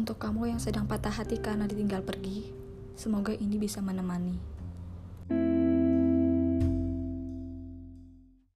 Untuk kamu yang sedang patah hati karena ditinggal pergi, semoga ini bisa menemani.